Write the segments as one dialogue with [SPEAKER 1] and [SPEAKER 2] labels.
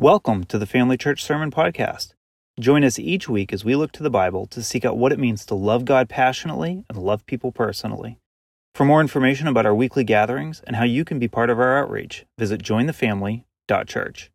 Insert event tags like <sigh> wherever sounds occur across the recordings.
[SPEAKER 1] Welcome to the Family Church Sermon Podcast. Join us each week as we look to the Bible to seek out what it means to love God passionately and love people personally. For more information about our weekly gatherings and how you can be part of our outreach, visit jointhefamily.church.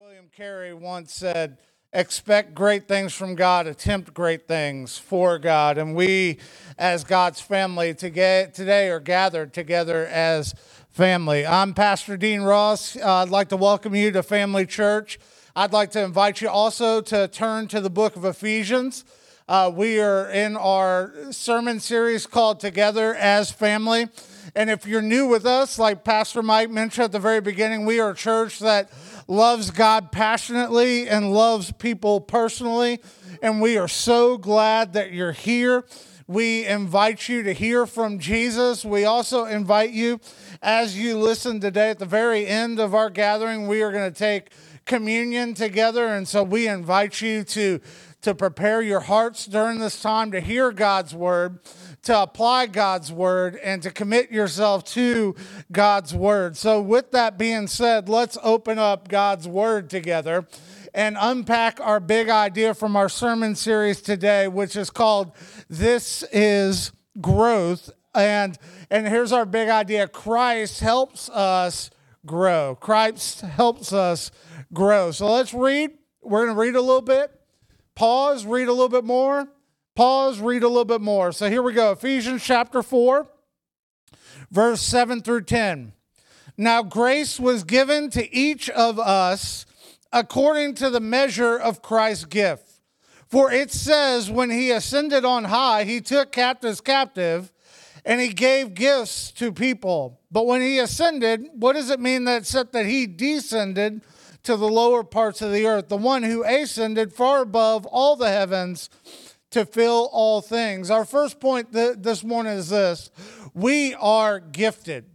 [SPEAKER 2] William Carey once said, Expect great things from God, attempt great things for God. And we, as God's family, today are gathered together as family. I'm Pastor Dean Ross. Uh, I'd like to welcome you to Family Church. I'd like to invite you also to turn to the book of Ephesians. Uh, we are in our sermon series called Together as Family. And if you're new with us, like Pastor Mike mentioned at the very beginning, we are a church that loves God passionately and loves people personally. And we are so glad that you're here. We invite you to hear from Jesus. We also invite you, as you listen today, at the very end of our gathering, we are going to take communion together. And so we invite you to, to prepare your hearts during this time to hear God's word, to apply God's word, and to commit yourself to God's word. So, with that being said, let's open up God's word together and unpack our big idea from our sermon series today, which is called This is Growth. And, and here's our big idea Christ helps us grow. Christ helps us grow. So let's read. We're going to read a little bit, pause, read a little bit more, pause, read a little bit more. So here we go Ephesians chapter 4, verse 7 through 10. Now, grace was given to each of us according to the measure of Christ's gift. For it says, when he ascended on high, he took captives captive and he gave gifts to people. But when he ascended, what does it mean that said that he descended to the lower parts of the earth? The one who ascended far above all the heavens to fill all things. Our first point th- this morning is this we are gifted.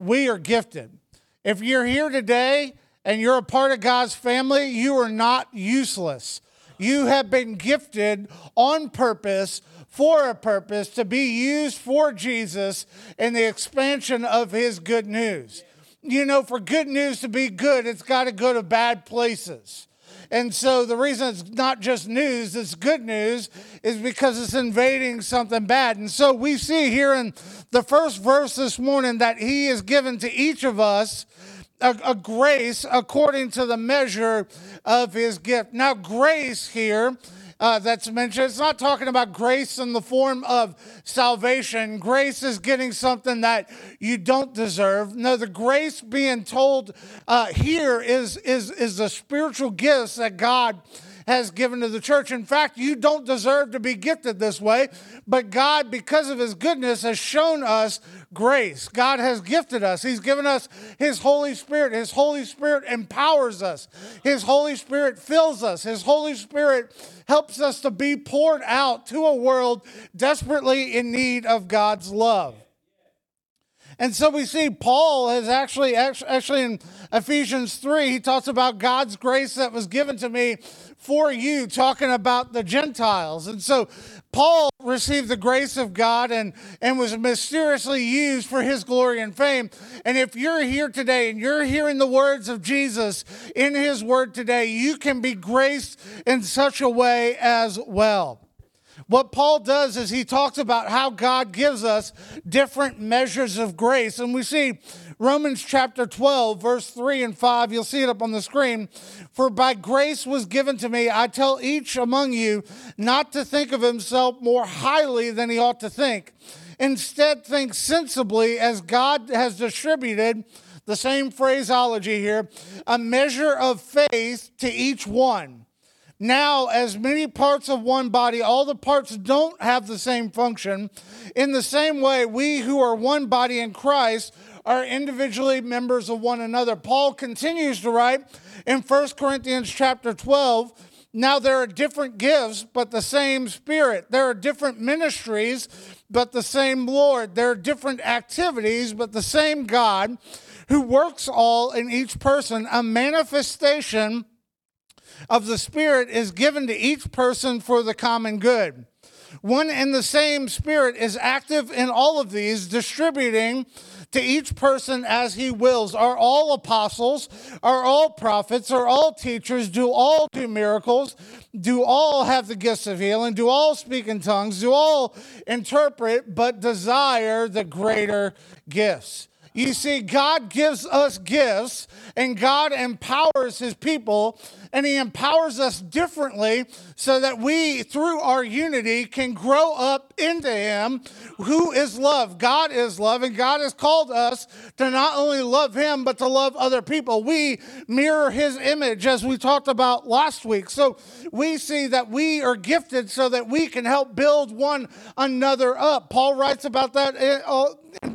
[SPEAKER 2] We are gifted. If you're here today and you're a part of God's family, you are not useless. You have been gifted on purpose for a purpose to be used for Jesus in the expansion of his good news. You know, for good news to be good, it's got to go to bad places. And so the reason it's not just news, it's good news, is because it's invading something bad. And so we see here in the first verse this morning that he is given to each of us a, a grace according to the measure of his gift. Now, grace here. Uh, that's mentioned. It's not talking about grace in the form of salvation. Grace is getting something that you don't deserve. No, the grace being told uh, here is, is, is the spiritual gifts that God has given to the church. In fact, you don't deserve to be gifted this way, but God, because of His goodness, has shown us grace. God has gifted us. He's given us His Holy Spirit. His Holy Spirit empowers us, His Holy Spirit fills us, His Holy Spirit helps us to be poured out to a world desperately in need of God's love. And so we see Paul has actually, actually in Ephesians 3, he talks about God's grace that was given to me for you, talking about the Gentiles. And so Paul received the grace of God and, and was mysteriously used for his glory and fame. And if you're here today and you're hearing the words of Jesus in his word today, you can be graced in such a way as well. What Paul does is he talks about how God gives us different measures of grace. And we see Romans chapter 12, verse 3 and 5. You'll see it up on the screen. For by grace was given to me, I tell each among you not to think of himself more highly than he ought to think. Instead, think sensibly as God has distributed the same phraseology here a measure of faith to each one. Now, as many parts of one body, all the parts don't have the same function. In the same way, we who are one body in Christ are individually members of one another. Paul continues to write in 1 Corinthians chapter 12. Now, there are different gifts, but the same Spirit. There are different ministries, but the same Lord. There are different activities, but the same God who works all in each person, a manifestation of the Spirit is given to each person for the common good. One and the same Spirit is active in all of these, distributing to each person as he wills. Are all apostles? Are all prophets? Are all teachers? Do all do miracles? Do all have the gifts of healing? Do all speak in tongues? Do all interpret, but desire the greater gifts? You see, God gives us gifts and God empowers his people and he empowers us differently so that we, through our unity, can grow up into him who is love. God is love and God has called us to not only love him, but to love other people. We mirror his image as we talked about last week. So we see that we are gifted so that we can help build one another up. Paul writes about that uh,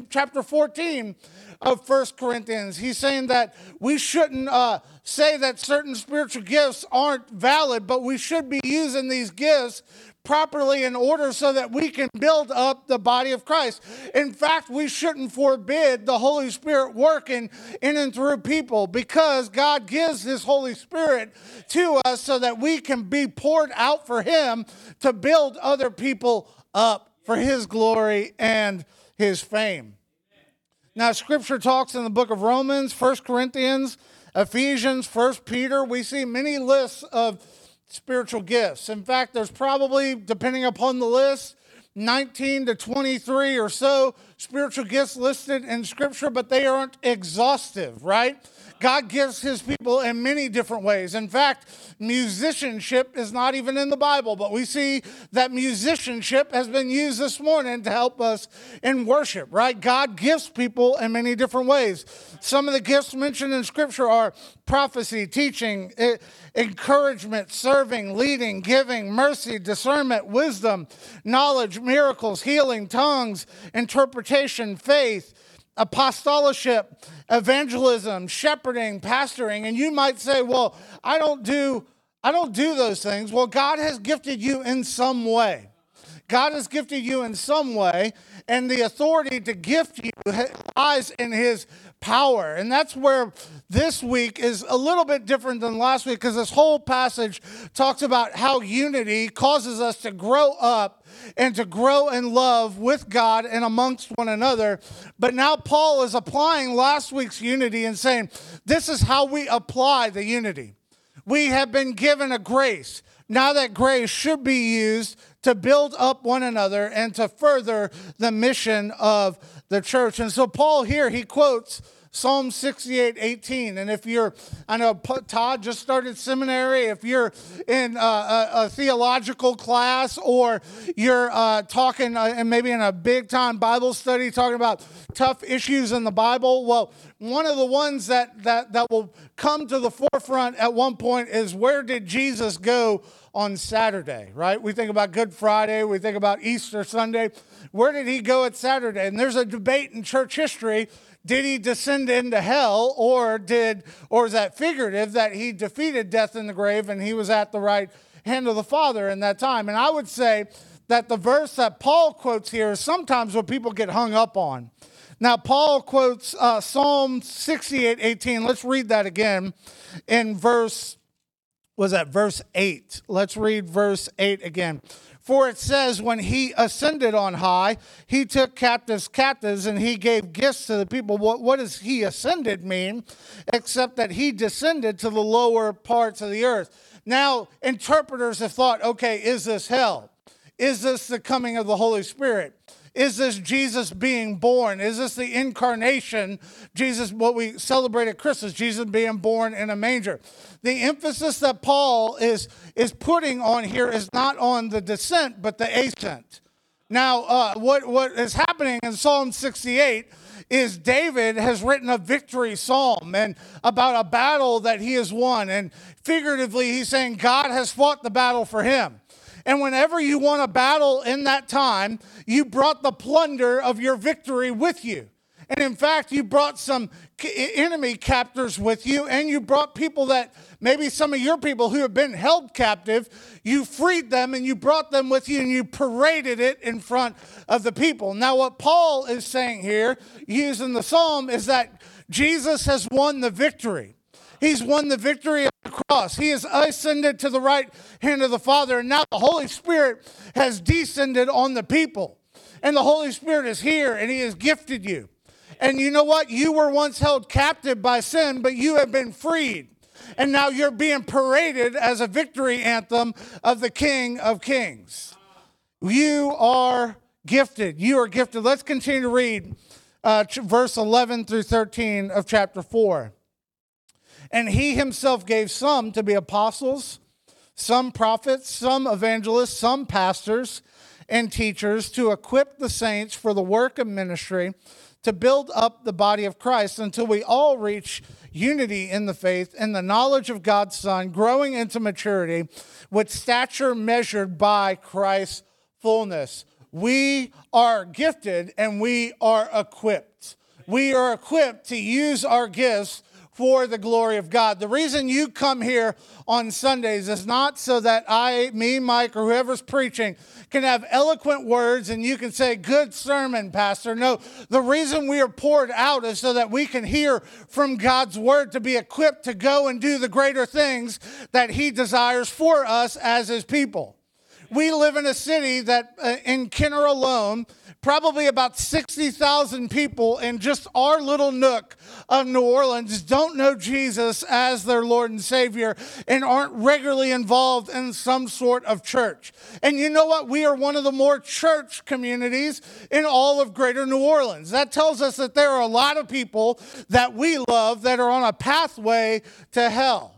[SPEAKER 2] chapter 14 of First Corinthians. He's saying that we shouldn't uh, say that certain spiritual gifts aren't valid, but we should be using these gifts properly in order so that we can build up the body of Christ. In fact, we shouldn't forbid the Holy Spirit working in and through people because God gives His Holy Spirit to us so that we can be poured out for Him to build other people up for His glory and His fame. Now, scripture talks in the book of Romans, First Corinthians, Ephesians, First Peter. We see many lists of spiritual gifts. In fact, there's probably, depending upon the list, 19 to 23 or so spiritual gifts listed in scripture, but they aren't exhaustive, right? God gives his people in many different ways. In fact, musicianship is not even in the Bible, but we see that musicianship has been used this morning to help us in worship, right? God gives people in many different ways. Some of the gifts mentioned in Scripture are prophecy, teaching, encouragement, serving, leading, giving, mercy, discernment, wisdom, knowledge, miracles, healing, tongues, interpretation, faith apostleship, evangelism, shepherding, pastoring, and you might say, "Well, I don't do I don't do those things." Well, God has gifted you in some way. God has gifted you in some way, and the authority to gift you lies in his power. And that's where this week is a little bit different than last week because this whole passage talks about how unity causes us to grow up and to grow in love with God and amongst one another. But now Paul is applying last week's unity and saying, this is how we apply the unity. We have been given a grace. Now that grace should be used to build up one another and to further the mission of the church. And so Paul here, he quotes Psalm 68, 18. And if you're, I know Todd just started seminary, if you're in a, a, a theological class or you're uh, talking, uh, and maybe in a big time Bible study, talking about tough issues in the Bible, well, one of the ones that, that, that will come to the forefront at one point is where did Jesus go on Saturday, right? We think about Good Friday, we think about Easter Sunday. Where did he go at Saturday? And there's a debate in church history did he descend into hell or did or is that figurative that he defeated death in the grave and he was at the right hand of the father in that time? And i would say that the verse that paul quotes here is sometimes what people get hung up on. Now paul quotes uh, psalm 68 18 let's read that again in verse was that? Verse 8 let's read verse 8 again for it says, when he ascended on high, he took captives captives and he gave gifts to the people. What, what does he ascended mean? Except that he descended to the lower parts of the earth. Now, interpreters have thought, okay, is this hell? Is this the coming of the Holy Spirit? Is this Jesus being born? Is this the incarnation? Jesus, what we celebrate at Christmas, Jesus being born in a manger. The emphasis that Paul is, is putting on here is not on the descent, but the ascent. Now, uh, what, what is happening in Psalm 68 is David has written a victory psalm and about a battle that he has won. And figuratively, he's saying God has fought the battle for him. And whenever you won a battle in that time, you brought the plunder of your victory with you. And in fact, you brought some enemy captors with you, and you brought people that maybe some of your people who have been held captive, you freed them and you brought them with you and you paraded it in front of the people. Now, what Paul is saying here, using the psalm, is that Jesus has won the victory. He's won the victory of the cross. He has ascended to the right hand of the Father, and now the Holy Spirit has descended on the people. And the Holy Spirit is here, and He has gifted you. And you know what? You were once held captive by sin, but you have been freed. And now you're being paraded as a victory anthem of the King of Kings. You are gifted. You are gifted. Let's continue to read uh, verse 11 through 13 of chapter 4. And he himself gave some to be apostles, some prophets, some evangelists, some pastors and teachers to equip the saints for the work of ministry to build up the body of Christ until we all reach unity in the faith and the knowledge of God's Son, growing into maturity with stature measured by Christ's fullness. We are gifted and we are equipped. We are equipped to use our gifts for the glory of God. The reason you come here on Sundays is not so that I, me, Mike, or whoever's preaching can have eloquent words and you can say, Good sermon, Pastor. No, the reason we are poured out is so that we can hear from God's word to be equipped to go and do the greater things that He desires for us as His people. We live in a city that, uh, in Kenner alone, probably about 60,000 people in just our little nook of New Orleans don't know Jesus as their Lord and Savior and aren't regularly involved in some sort of church. And you know what? We are one of the more church communities in all of greater New Orleans. That tells us that there are a lot of people that we love that are on a pathway to hell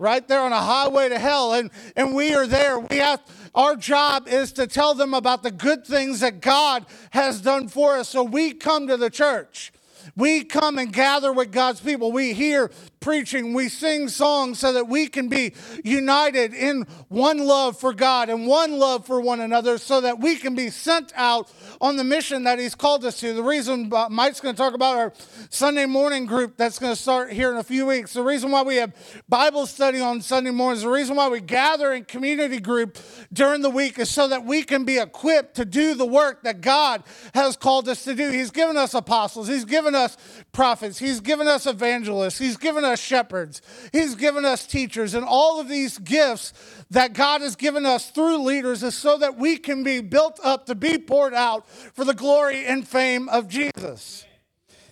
[SPEAKER 2] right? They're on a highway to hell, and, and we are there. We have our job is to tell them about the good things that God has done for us. So we come to the church. We come and gather with God's people. We hear preaching, we sing songs so that we can be united in one love for God and one love for one another so that we can be sent out on the mission that He's called us to. The reason Mike's going to talk about our Sunday morning group that's going to start here in a few weeks, the reason why we have Bible study on Sunday mornings, the reason why we gather in community group during the week is so that we can be equipped to do the work that God has called us to do. He's given us apostles, He's given us prophets, He's given us evangelists, He's given us us shepherds, He's given us teachers, and all of these gifts that God has given us through leaders is so that we can be built up to be poured out for the glory and fame of Jesus.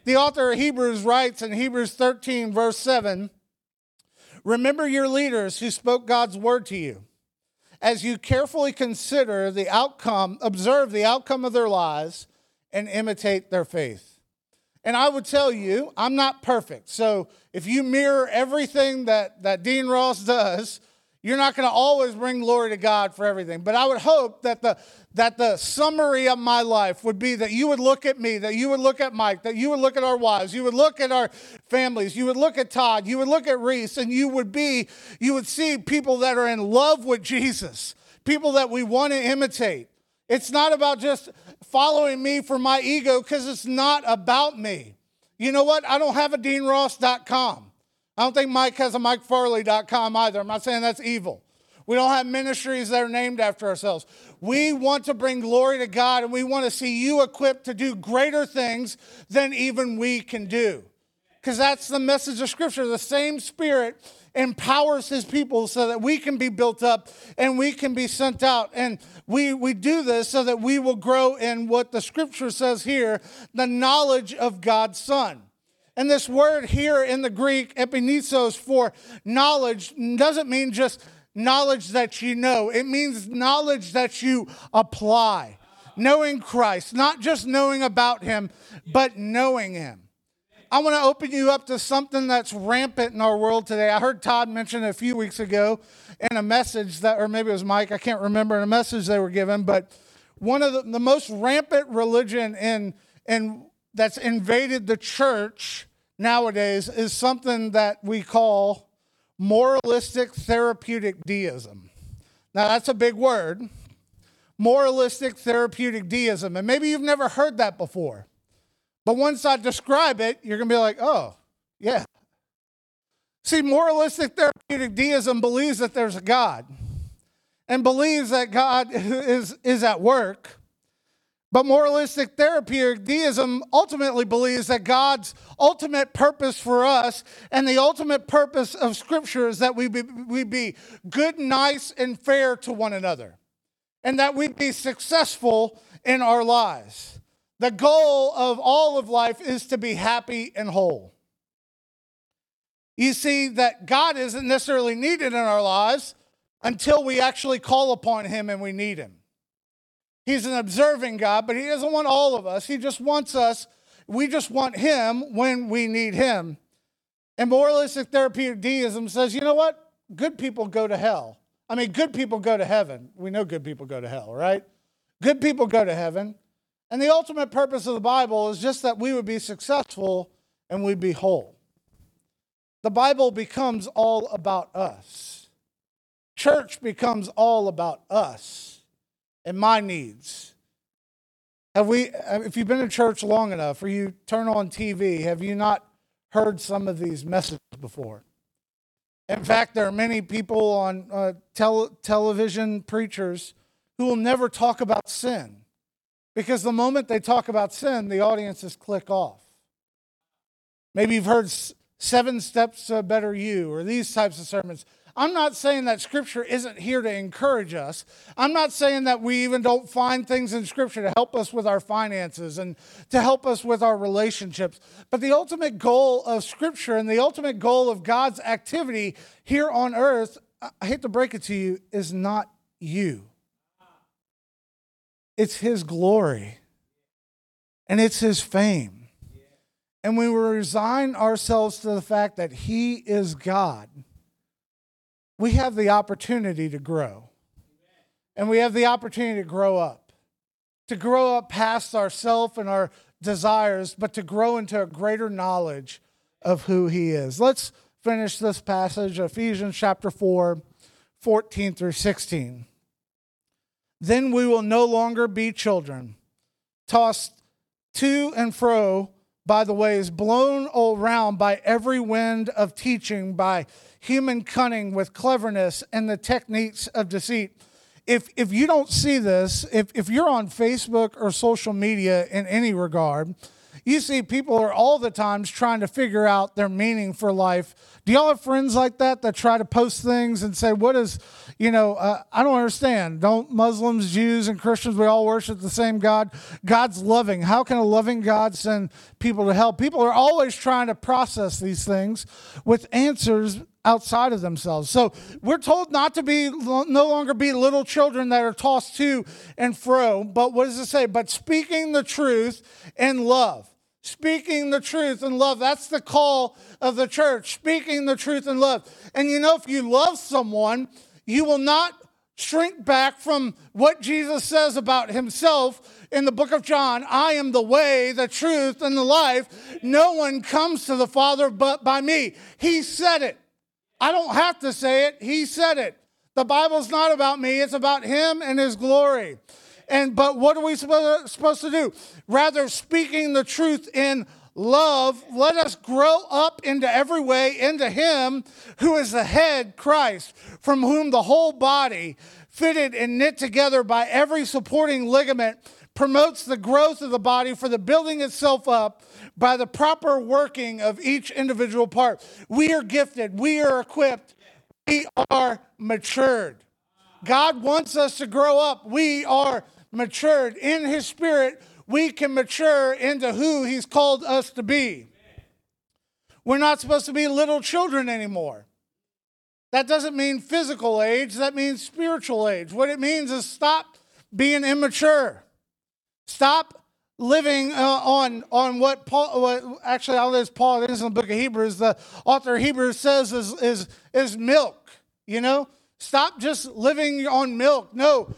[SPEAKER 2] The author of Hebrews writes in Hebrews 13, verse 7 Remember your leaders who spoke God's word to you. As you carefully consider the outcome, observe the outcome of their lives, and imitate their faith. And I would tell you, I'm not perfect. So if you mirror everything that, that Dean Ross <laughs> does, you're not going to always bring glory to God for everything. But I would hope that the, that the summary of my life would be that you would look at me, that you would look at Mike, that you would look at our wives, you would look at our families, you would look at Todd, you would look at Reese, and you would be, you would see people that are in love with Jesus, people that we want to imitate. It's not about just following me for my ego because it's not about me. You know what? I don't have a deanross.com. I don't think Mike has a mikefarley.com either. I'm not saying that's evil. We don't have ministries that are named after ourselves. We want to bring glory to God and we want to see you equipped to do greater things than even we can do. Because that's the message of Scripture. The same Spirit empowers his people so that we can be built up and we can be sent out. And we, we do this so that we will grow in what the scripture says here the knowledge of God's Son. And this word here in the Greek, epignosis, for knowledge, doesn't mean just knowledge that you know, it means knowledge that you apply. Knowing Christ, not just knowing about him, but knowing him. I want to open you up to something that's rampant in our world today. I heard Todd mention it a few weeks ago in a message that, or maybe it was Mike, I can't remember, in a message they were given, but one of the, the most rampant religion in, in, that's invaded the church nowadays is something that we call moralistic therapeutic deism. Now, that's a big word moralistic therapeutic deism. And maybe you've never heard that before. But once I describe it, you're going to be like, oh, yeah. See, moralistic therapeutic deism believes that there's a God and believes that God <laughs> is, is at work. But moralistic therapeutic deism ultimately believes that God's ultimate purpose for us and the ultimate purpose of Scripture is that we be, we be good, nice, and fair to one another, and that we be successful in our lives. The goal of all of life is to be happy and whole. You see, that God isn't necessarily needed in our lives until we actually call upon Him and we need Him. He's an observing God, but He doesn't want all of us. He just wants us, we just want Him when we need Him. And moralistic therapeutic deism says, you know what? Good people go to hell. I mean, good people go to heaven. We know good people go to hell, right? Good people go to heaven. And the ultimate purpose of the Bible is just that we would be successful and we'd be whole. The Bible becomes all about us. Church becomes all about us and my needs. Have we, if you've been in church long enough or you turn on TV, have you not heard some of these messages before? In fact, there are many people on uh, tel- television preachers who will never talk about sin because the moment they talk about sin, the audiences click off. Maybe you've heard Seven Steps to a Better You or these types of sermons. I'm not saying that Scripture isn't here to encourage us. I'm not saying that we even don't find things in Scripture to help us with our finances and to help us with our relationships. But the ultimate goal of Scripture and the ultimate goal of God's activity here on earth, I hate to break it to you, is not you. It's His glory and it's His fame. And when we resign ourselves to the fact that He is God, we have the opportunity to grow. And we have the opportunity to grow up, to grow up past ourself and our desires, but to grow into a greater knowledge of who He is. Let's finish this passage, Ephesians chapter 4, 14 through 16. Then we will no longer be children, tossed to and fro by the waves, blown around by every wind of teaching, by human cunning with cleverness and the techniques of deceit. If, if you don't see this, if, if you're on Facebook or social media in any regard, you see people are all the times trying to figure out their meaning for life. Do y'all have friends like that that try to post things and say, What is, you know, uh, I don't understand. Don't Muslims, Jews, and Christians, we all worship the same God? God's loving. How can a loving God send people to hell? People are always trying to process these things with answers outside of themselves. So we're told not to be no longer be little children that are tossed to and fro, but what does it say? But speaking the truth in love. Speaking the truth in love. That's the call of the church. Speaking the truth in love. And you know, if you love someone, you will not shrink back from what Jesus says about himself in the book of John I am the way, the truth, and the life. No one comes to the Father but by me. He said it. I don't have to say it. He said it. The Bible's not about me, it's about him and his glory. And but what are we supposed to do? Rather speaking the truth in love, let us grow up into every way into him who is the head, Christ, from whom the whole body, fitted and knit together by every supporting ligament, promotes the growth of the body for the building itself up by the proper working of each individual part. We are gifted, we are equipped, we are matured. God wants us to grow up. We are matured. In His Spirit, we can mature into who He's called us to be. We're not supposed to be little children anymore. That doesn't mean physical age, that means spiritual age. What it means is stop being immature. Stop living uh, on on what Paul what, actually all this Paul is in the book of Hebrews the author of Hebrews says is is is milk you know? Stop just living on milk. No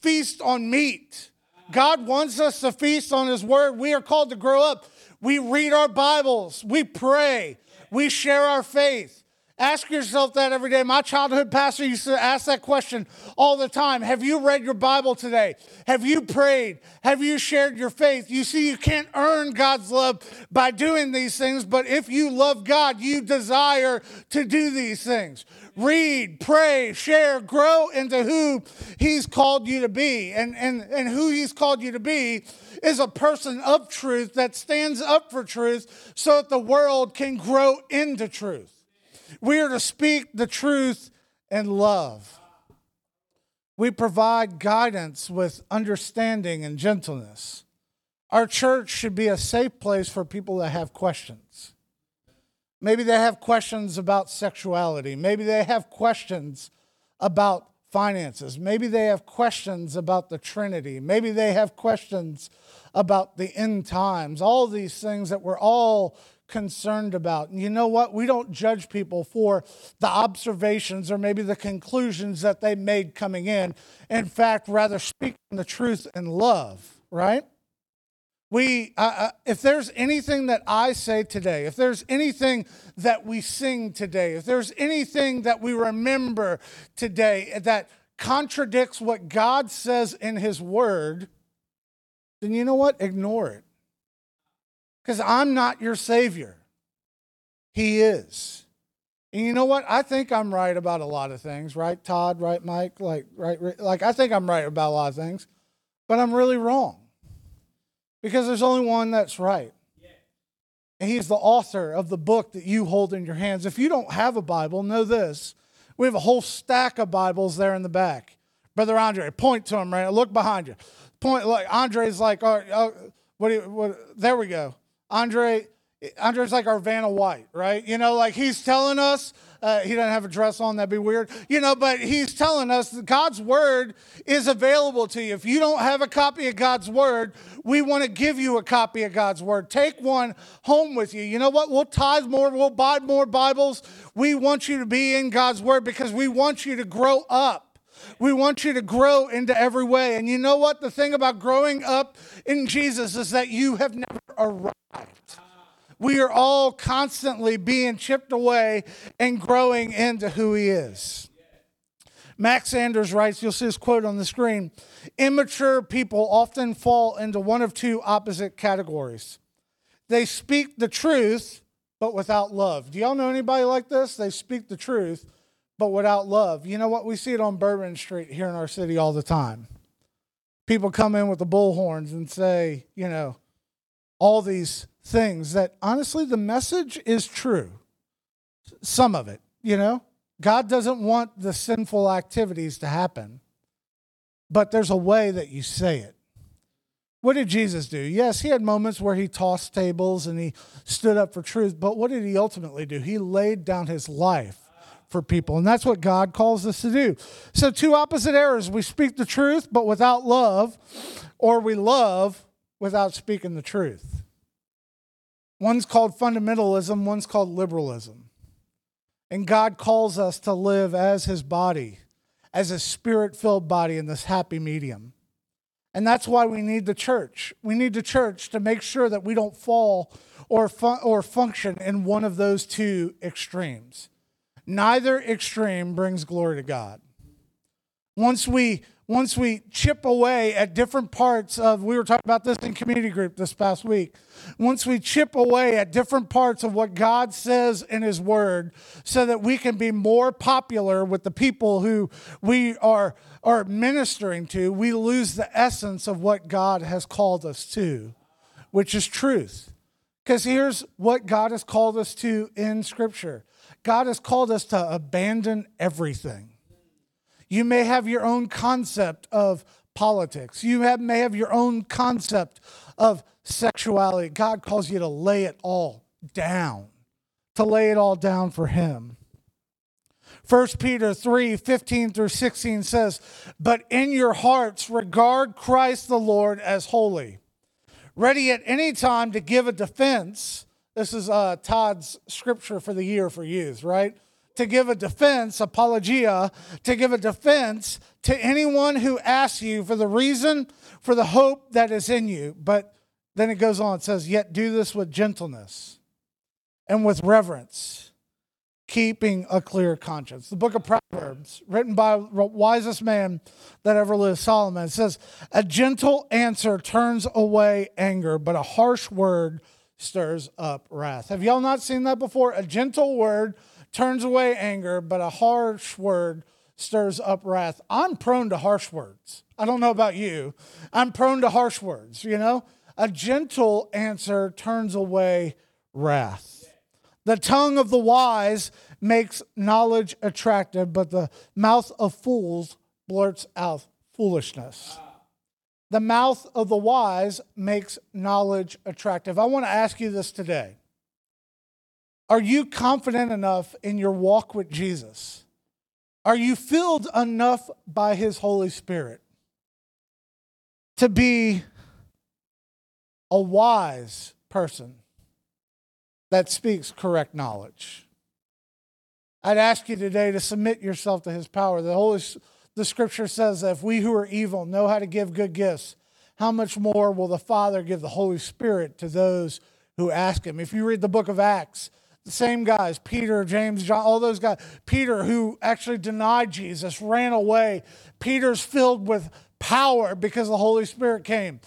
[SPEAKER 2] feast on meat. God wants us to feast on his word. We are called to grow up. We read our bibles. We pray. We share our faith Ask yourself that every day. My childhood pastor used to ask that question all the time. Have you read your Bible today? Have you prayed? Have you shared your faith? You see, you can't earn God's love by doing these things, but if you love God, you desire to do these things. Read, pray, share, grow into who He's called you to be. And, and, and who He's called you to be is a person of truth that stands up for truth so that the world can grow into truth. We are to speak the truth in love. We provide guidance with understanding and gentleness. Our church should be a safe place for people that have questions. Maybe they have questions about sexuality. Maybe they have questions about finances. Maybe they have questions about the Trinity. Maybe they have questions about the end times. All these things that we're all concerned about. And you know what? We don't judge people for the observations or maybe the conclusions that they made coming in. In fact, rather speaking the truth in love, right? We, uh, uh, if there's anything that I say today, if there's anything that we sing today, if there's anything that we remember today that contradicts what God says in His Word, then you know what? Ignore it. Because I'm not your Savior. He is. And you know what? I think I'm right about a lot of things, right, Todd? Right, Mike? Like, right, like I think I'm right about a lot of things, but I'm really wrong because there's only one that's right. And he's the author of the book that you hold in your hands. If you don't have a Bible, know this. We have a whole stack of Bibles there in the back. Brother Andre, point to him, right? Look behind you. Point, like Andre's like, oh, oh, what, you, what, there we go. Andre, Andre's like our Vanna White, right? You know, like he's telling us uh, he doesn't have a dress on, that'd be weird. You know, but he's telling us that God's word is available to you. If you don't have a copy of God's word, we want to give you a copy of God's word. Take one home with you. You know what? We'll tithe more, we'll buy more Bibles. We want you to be in God's word because we want you to grow up. We want you to grow into every way. And you know what? The thing about growing up in Jesus is that you have never arrived. We are all constantly being chipped away and growing into who He is. Max Sanders writes, you'll see his quote on the screen immature people often fall into one of two opposite categories. They speak the truth, but without love. Do y'all know anybody like this? They speak the truth, but without love. You know what? We see it on Bourbon Street here in our city all the time. People come in with the bullhorns and say, you know, all these things that honestly the message is true. Some of it, you know. God doesn't want the sinful activities to happen, but there's a way that you say it. What did Jesus do? Yes, he had moments where he tossed tables and he stood up for truth, but what did he ultimately do? He laid down his life for people, and that's what God calls us to do. So, two opposite errors we speak the truth, but without love, or we love without speaking the truth. One's called fundamentalism, one's called liberalism. And God calls us to live as his body, as a spirit filled body in this happy medium. And that's why we need the church. We need the church to make sure that we don't fall or, or function in one of those two extremes. Neither extreme brings glory to God. Once we once we chip away at different parts of, we were talking about this in community group this past week. Once we chip away at different parts of what God says in His Word, so that we can be more popular with the people who we are, are ministering to, we lose the essence of what God has called us to, which is truth. Because here's what God has called us to in Scripture God has called us to abandon everything. You may have your own concept of politics. You have, may have your own concept of sexuality. God calls you to lay it all down, to lay it all down for Him. 1 Peter 3 15 through 16 says, But in your hearts regard Christ the Lord as holy, ready at any time to give a defense. This is uh, Todd's scripture for the year for youth, right? To give a defense, apologia, to give a defense to anyone who asks you for the reason for the hope that is in you. But then it goes on, it says, Yet do this with gentleness and with reverence, keeping a clear conscience. The book of Proverbs, written by the wisest man that ever lived, Solomon, says, A gentle answer turns away anger, but a harsh word stirs up wrath. Have y'all not seen that before? A gentle word turns away anger, but a harsh word stirs up wrath. I'm prone to harsh words. I don't know about you. I'm prone to harsh words, you know? A gentle answer turns away wrath. The tongue of the wise makes knowledge attractive, but the mouth of fools blurts out foolishness. the mouth of the wise makes knowledge attractive. I want to ask you this today. Are you confident enough in your walk with Jesus? Are you filled enough by His Holy Spirit to be a wise person that speaks correct knowledge? I'd ask you today to submit yourself to His power. The Holy the scripture says that if we who are evil know how to give good gifts, how much more will the Father give the Holy Spirit to those who ask Him? If you read the book of Acts, the same guys, Peter, James, John, all those guys, Peter, who actually denied Jesus, ran away. Peter's filled with power because the Holy Spirit came.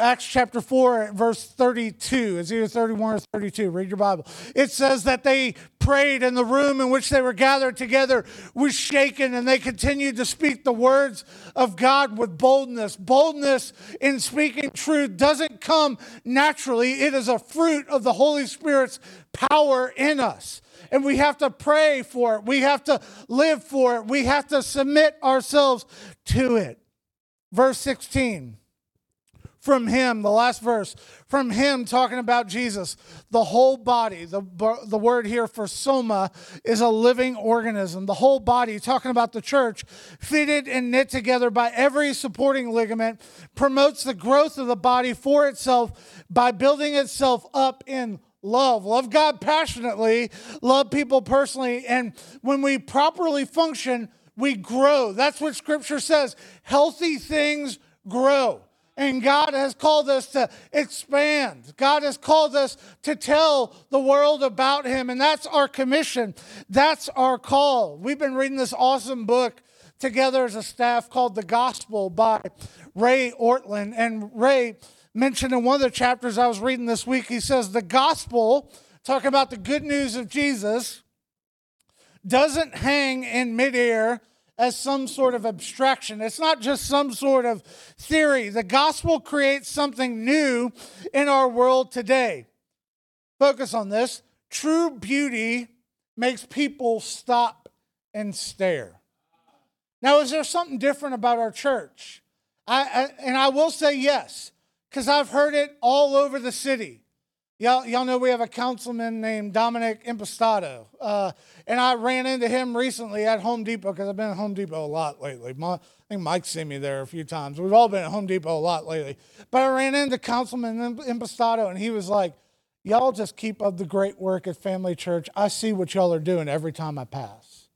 [SPEAKER 2] Acts chapter 4, verse 32. It's either 31 or 32. Read your Bible. It says that they prayed, and the room in which they were gathered together was shaken, and they continued to speak the words of God with boldness. Boldness in speaking truth doesn't come naturally, it is a fruit of the Holy Spirit's power in us. And we have to pray for it. We have to live for it. We have to submit ourselves to it. Verse 16 from him, the last verse, from him talking about Jesus, the whole body, the, the word here for soma is a living organism. The whole body, talking about the church, fitted and knit together by every supporting ligament, promotes the growth of the body for itself by building itself up in love. Love God passionately, love people personally, and when we properly function, we grow. That's what scripture says. Healthy things grow. And God has called us to expand. God has called us to tell the world about Him. And that's our commission. That's our call. We've been reading this awesome book together as a staff called The Gospel by Ray Ortlund. And Ray mentioned in one of the chapters I was reading this week, he says, The gospel, talking about the good news of Jesus, doesn't hang in midair as some sort of abstraction. It's not just some sort of theory. The gospel creates something new in our world today. Focus on this. True beauty makes people stop and stare. Now, is there something different about our church? I, I and I will say yes, because I've heard it all over the city. Y'all, y'all know we have a councilman named Dominick Impastato. Uh, and I ran into him recently at Home Depot because I've been at Home Depot a lot lately. My, I think Mike's seen me there a few times. We've all been at Home Depot a lot lately. But I ran into Councilman Impastato and he was like, Y'all just keep up the great work at Family Church. I see what y'all are doing every time I pass.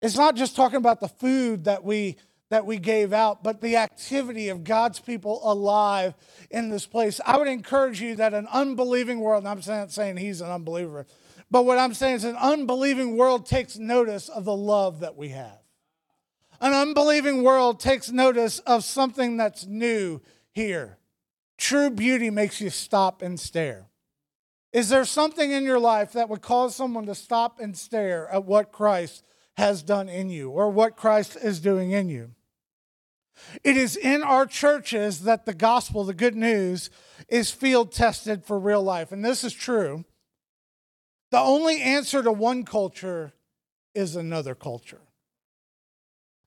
[SPEAKER 2] It's not just talking about the food that we that we gave out, but the activity of God's people alive in this place. I would encourage you that an unbelieving world, I'm not saying he's an unbeliever, but what I'm saying is an unbelieving world takes notice of the love that we have. An unbelieving world takes notice of something that's new here. True beauty makes you stop and stare. Is there something in your life that would cause someone to stop and stare at what Christ has done in you or what Christ is doing in you? It is in our churches that the gospel, the good news, is field tested for real life. And this is true. The only answer to one culture is another culture.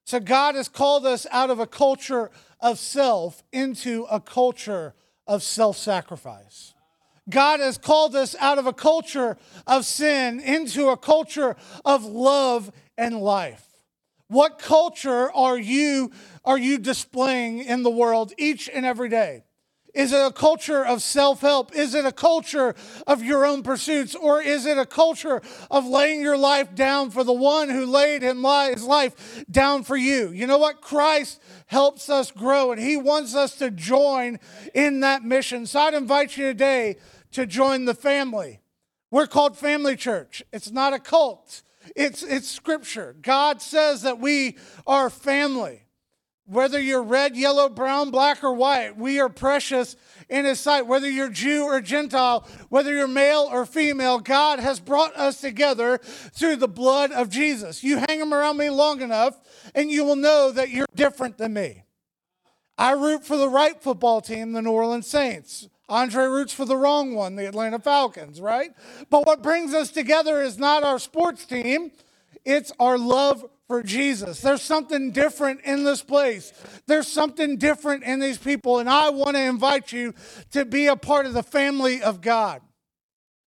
[SPEAKER 2] So God has called us out of a culture of self into a culture of self sacrifice. God has called us out of a culture of sin into a culture of love and life. What culture are you are you displaying in the world each and every day? Is it a culture of self help? Is it a culture of your own pursuits? Or is it a culture of laying your life down for the one who laid his life down for you? You know what? Christ helps us grow and he wants us to join in that mission. So I'd invite you today to join the family. We're called Family Church, it's not a cult. It's, it's scripture. God says that we are family. Whether you're red, yellow, brown, black, or white, we are precious in His sight. Whether you're Jew or Gentile, whether you're male or female, God has brought us together through the blood of Jesus. You hang them around me long enough, and you will know that you're different than me. I root for the right football team, the New Orleans Saints. Andre roots for the wrong one, the Atlanta Falcons, right? But what brings us together is not our sports team, it's our love for Jesus. There's something different in this place. There's something different in these people. And I want to invite you to be a part of the family of God.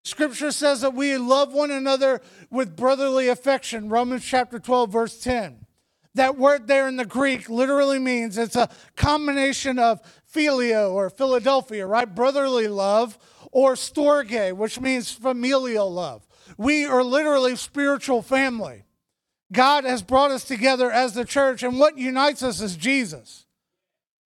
[SPEAKER 2] Scripture says that we love one another with brotherly affection. Romans chapter 12, verse 10. That word there in the Greek literally means it's a combination of phileo or Philadelphia, right? Brotherly love, or storge, which means familial love. We are literally spiritual family. God has brought us together as the church, and what unites us is Jesus.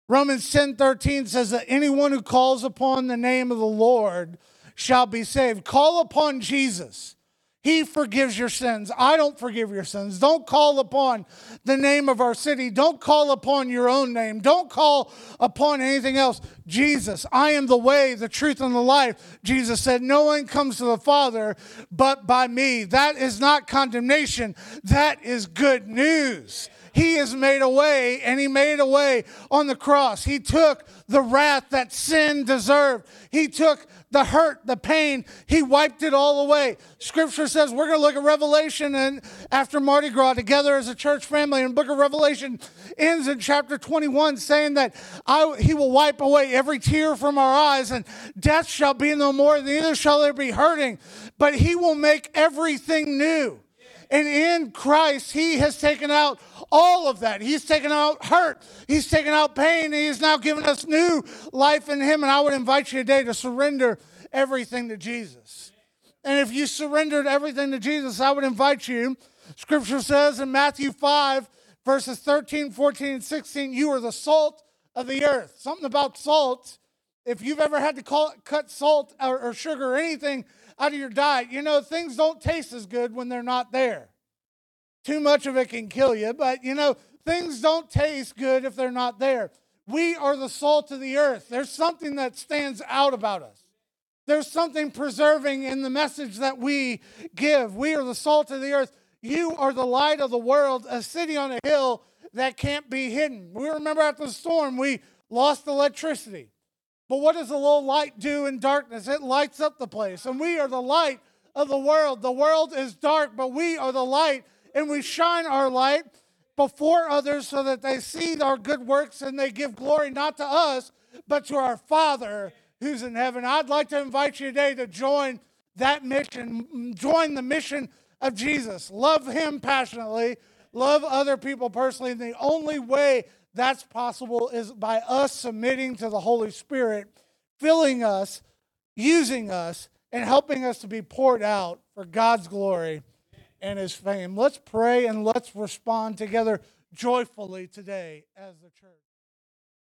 [SPEAKER 2] Romans 10 13 says that anyone who calls upon the name of the Lord shall be saved. Call upon Jesus. He forgives your sins. I don't forgive your sins. Don't call upon the name of our city. Don't call upon your own name. Don't call upon anything else. Jesus, I am the way, the truth, and the life. Jesus said, No one comes to the Father but by me. That is not condemnation, that is good news. He has made a way, and He made a way on the cross. He took the wrath that sin deserved. He took the hurt, the pain, he wiped it all away. Scripture says we're going to look at Revelation and after Mardi Gras together as a church family. And book of Revelation ends in chapter 21 saying that I, he will wipe away every tear from our eyes and death shall be no more, neither shall there be hurting, but he will make everything new. And in Christ, He has taken out all of that. He's taken out hurt. He's taken out pain. And He's now given us new life in Him. And I would invite you today to surrender everything to Jesus. And if you surrendered everything to Jesus, I would invite you. Scripture says in Matthew 5, verses 13, 14, and 16, you are the salt of the earth. Something about salt. If you've ever had to call, cut salt or, or sugar or anything out of your diet. You know, things don't taste as good when they're not there. Too much of it can kill you, but you know, things don't taste good if they're not there. We are the salt of the earth. There's something that stands out about us. There's something preserving in the message that we give. We are the salt of the earth. You are the light of the world, a city on a hill that can't be hidden. We remember after the storm, we lost electricity. But what does a little light do in darkness? It lights up the place. And we are the light of the world. The world is dark, but we are the light, and we shine our light before others so that they see our good works and they give glory not to us, but to our Father who's in heaven. I'd like to invite you today to join that mission, join the mission of Jesus. Love Him passionately, love other people personally. And the only way that's possible is by us submitting to the Holy Spirit, filling us, using us, and helping us to be poured out for God's glory and His fame. Let's pray and let's respond together joyfully today as the church.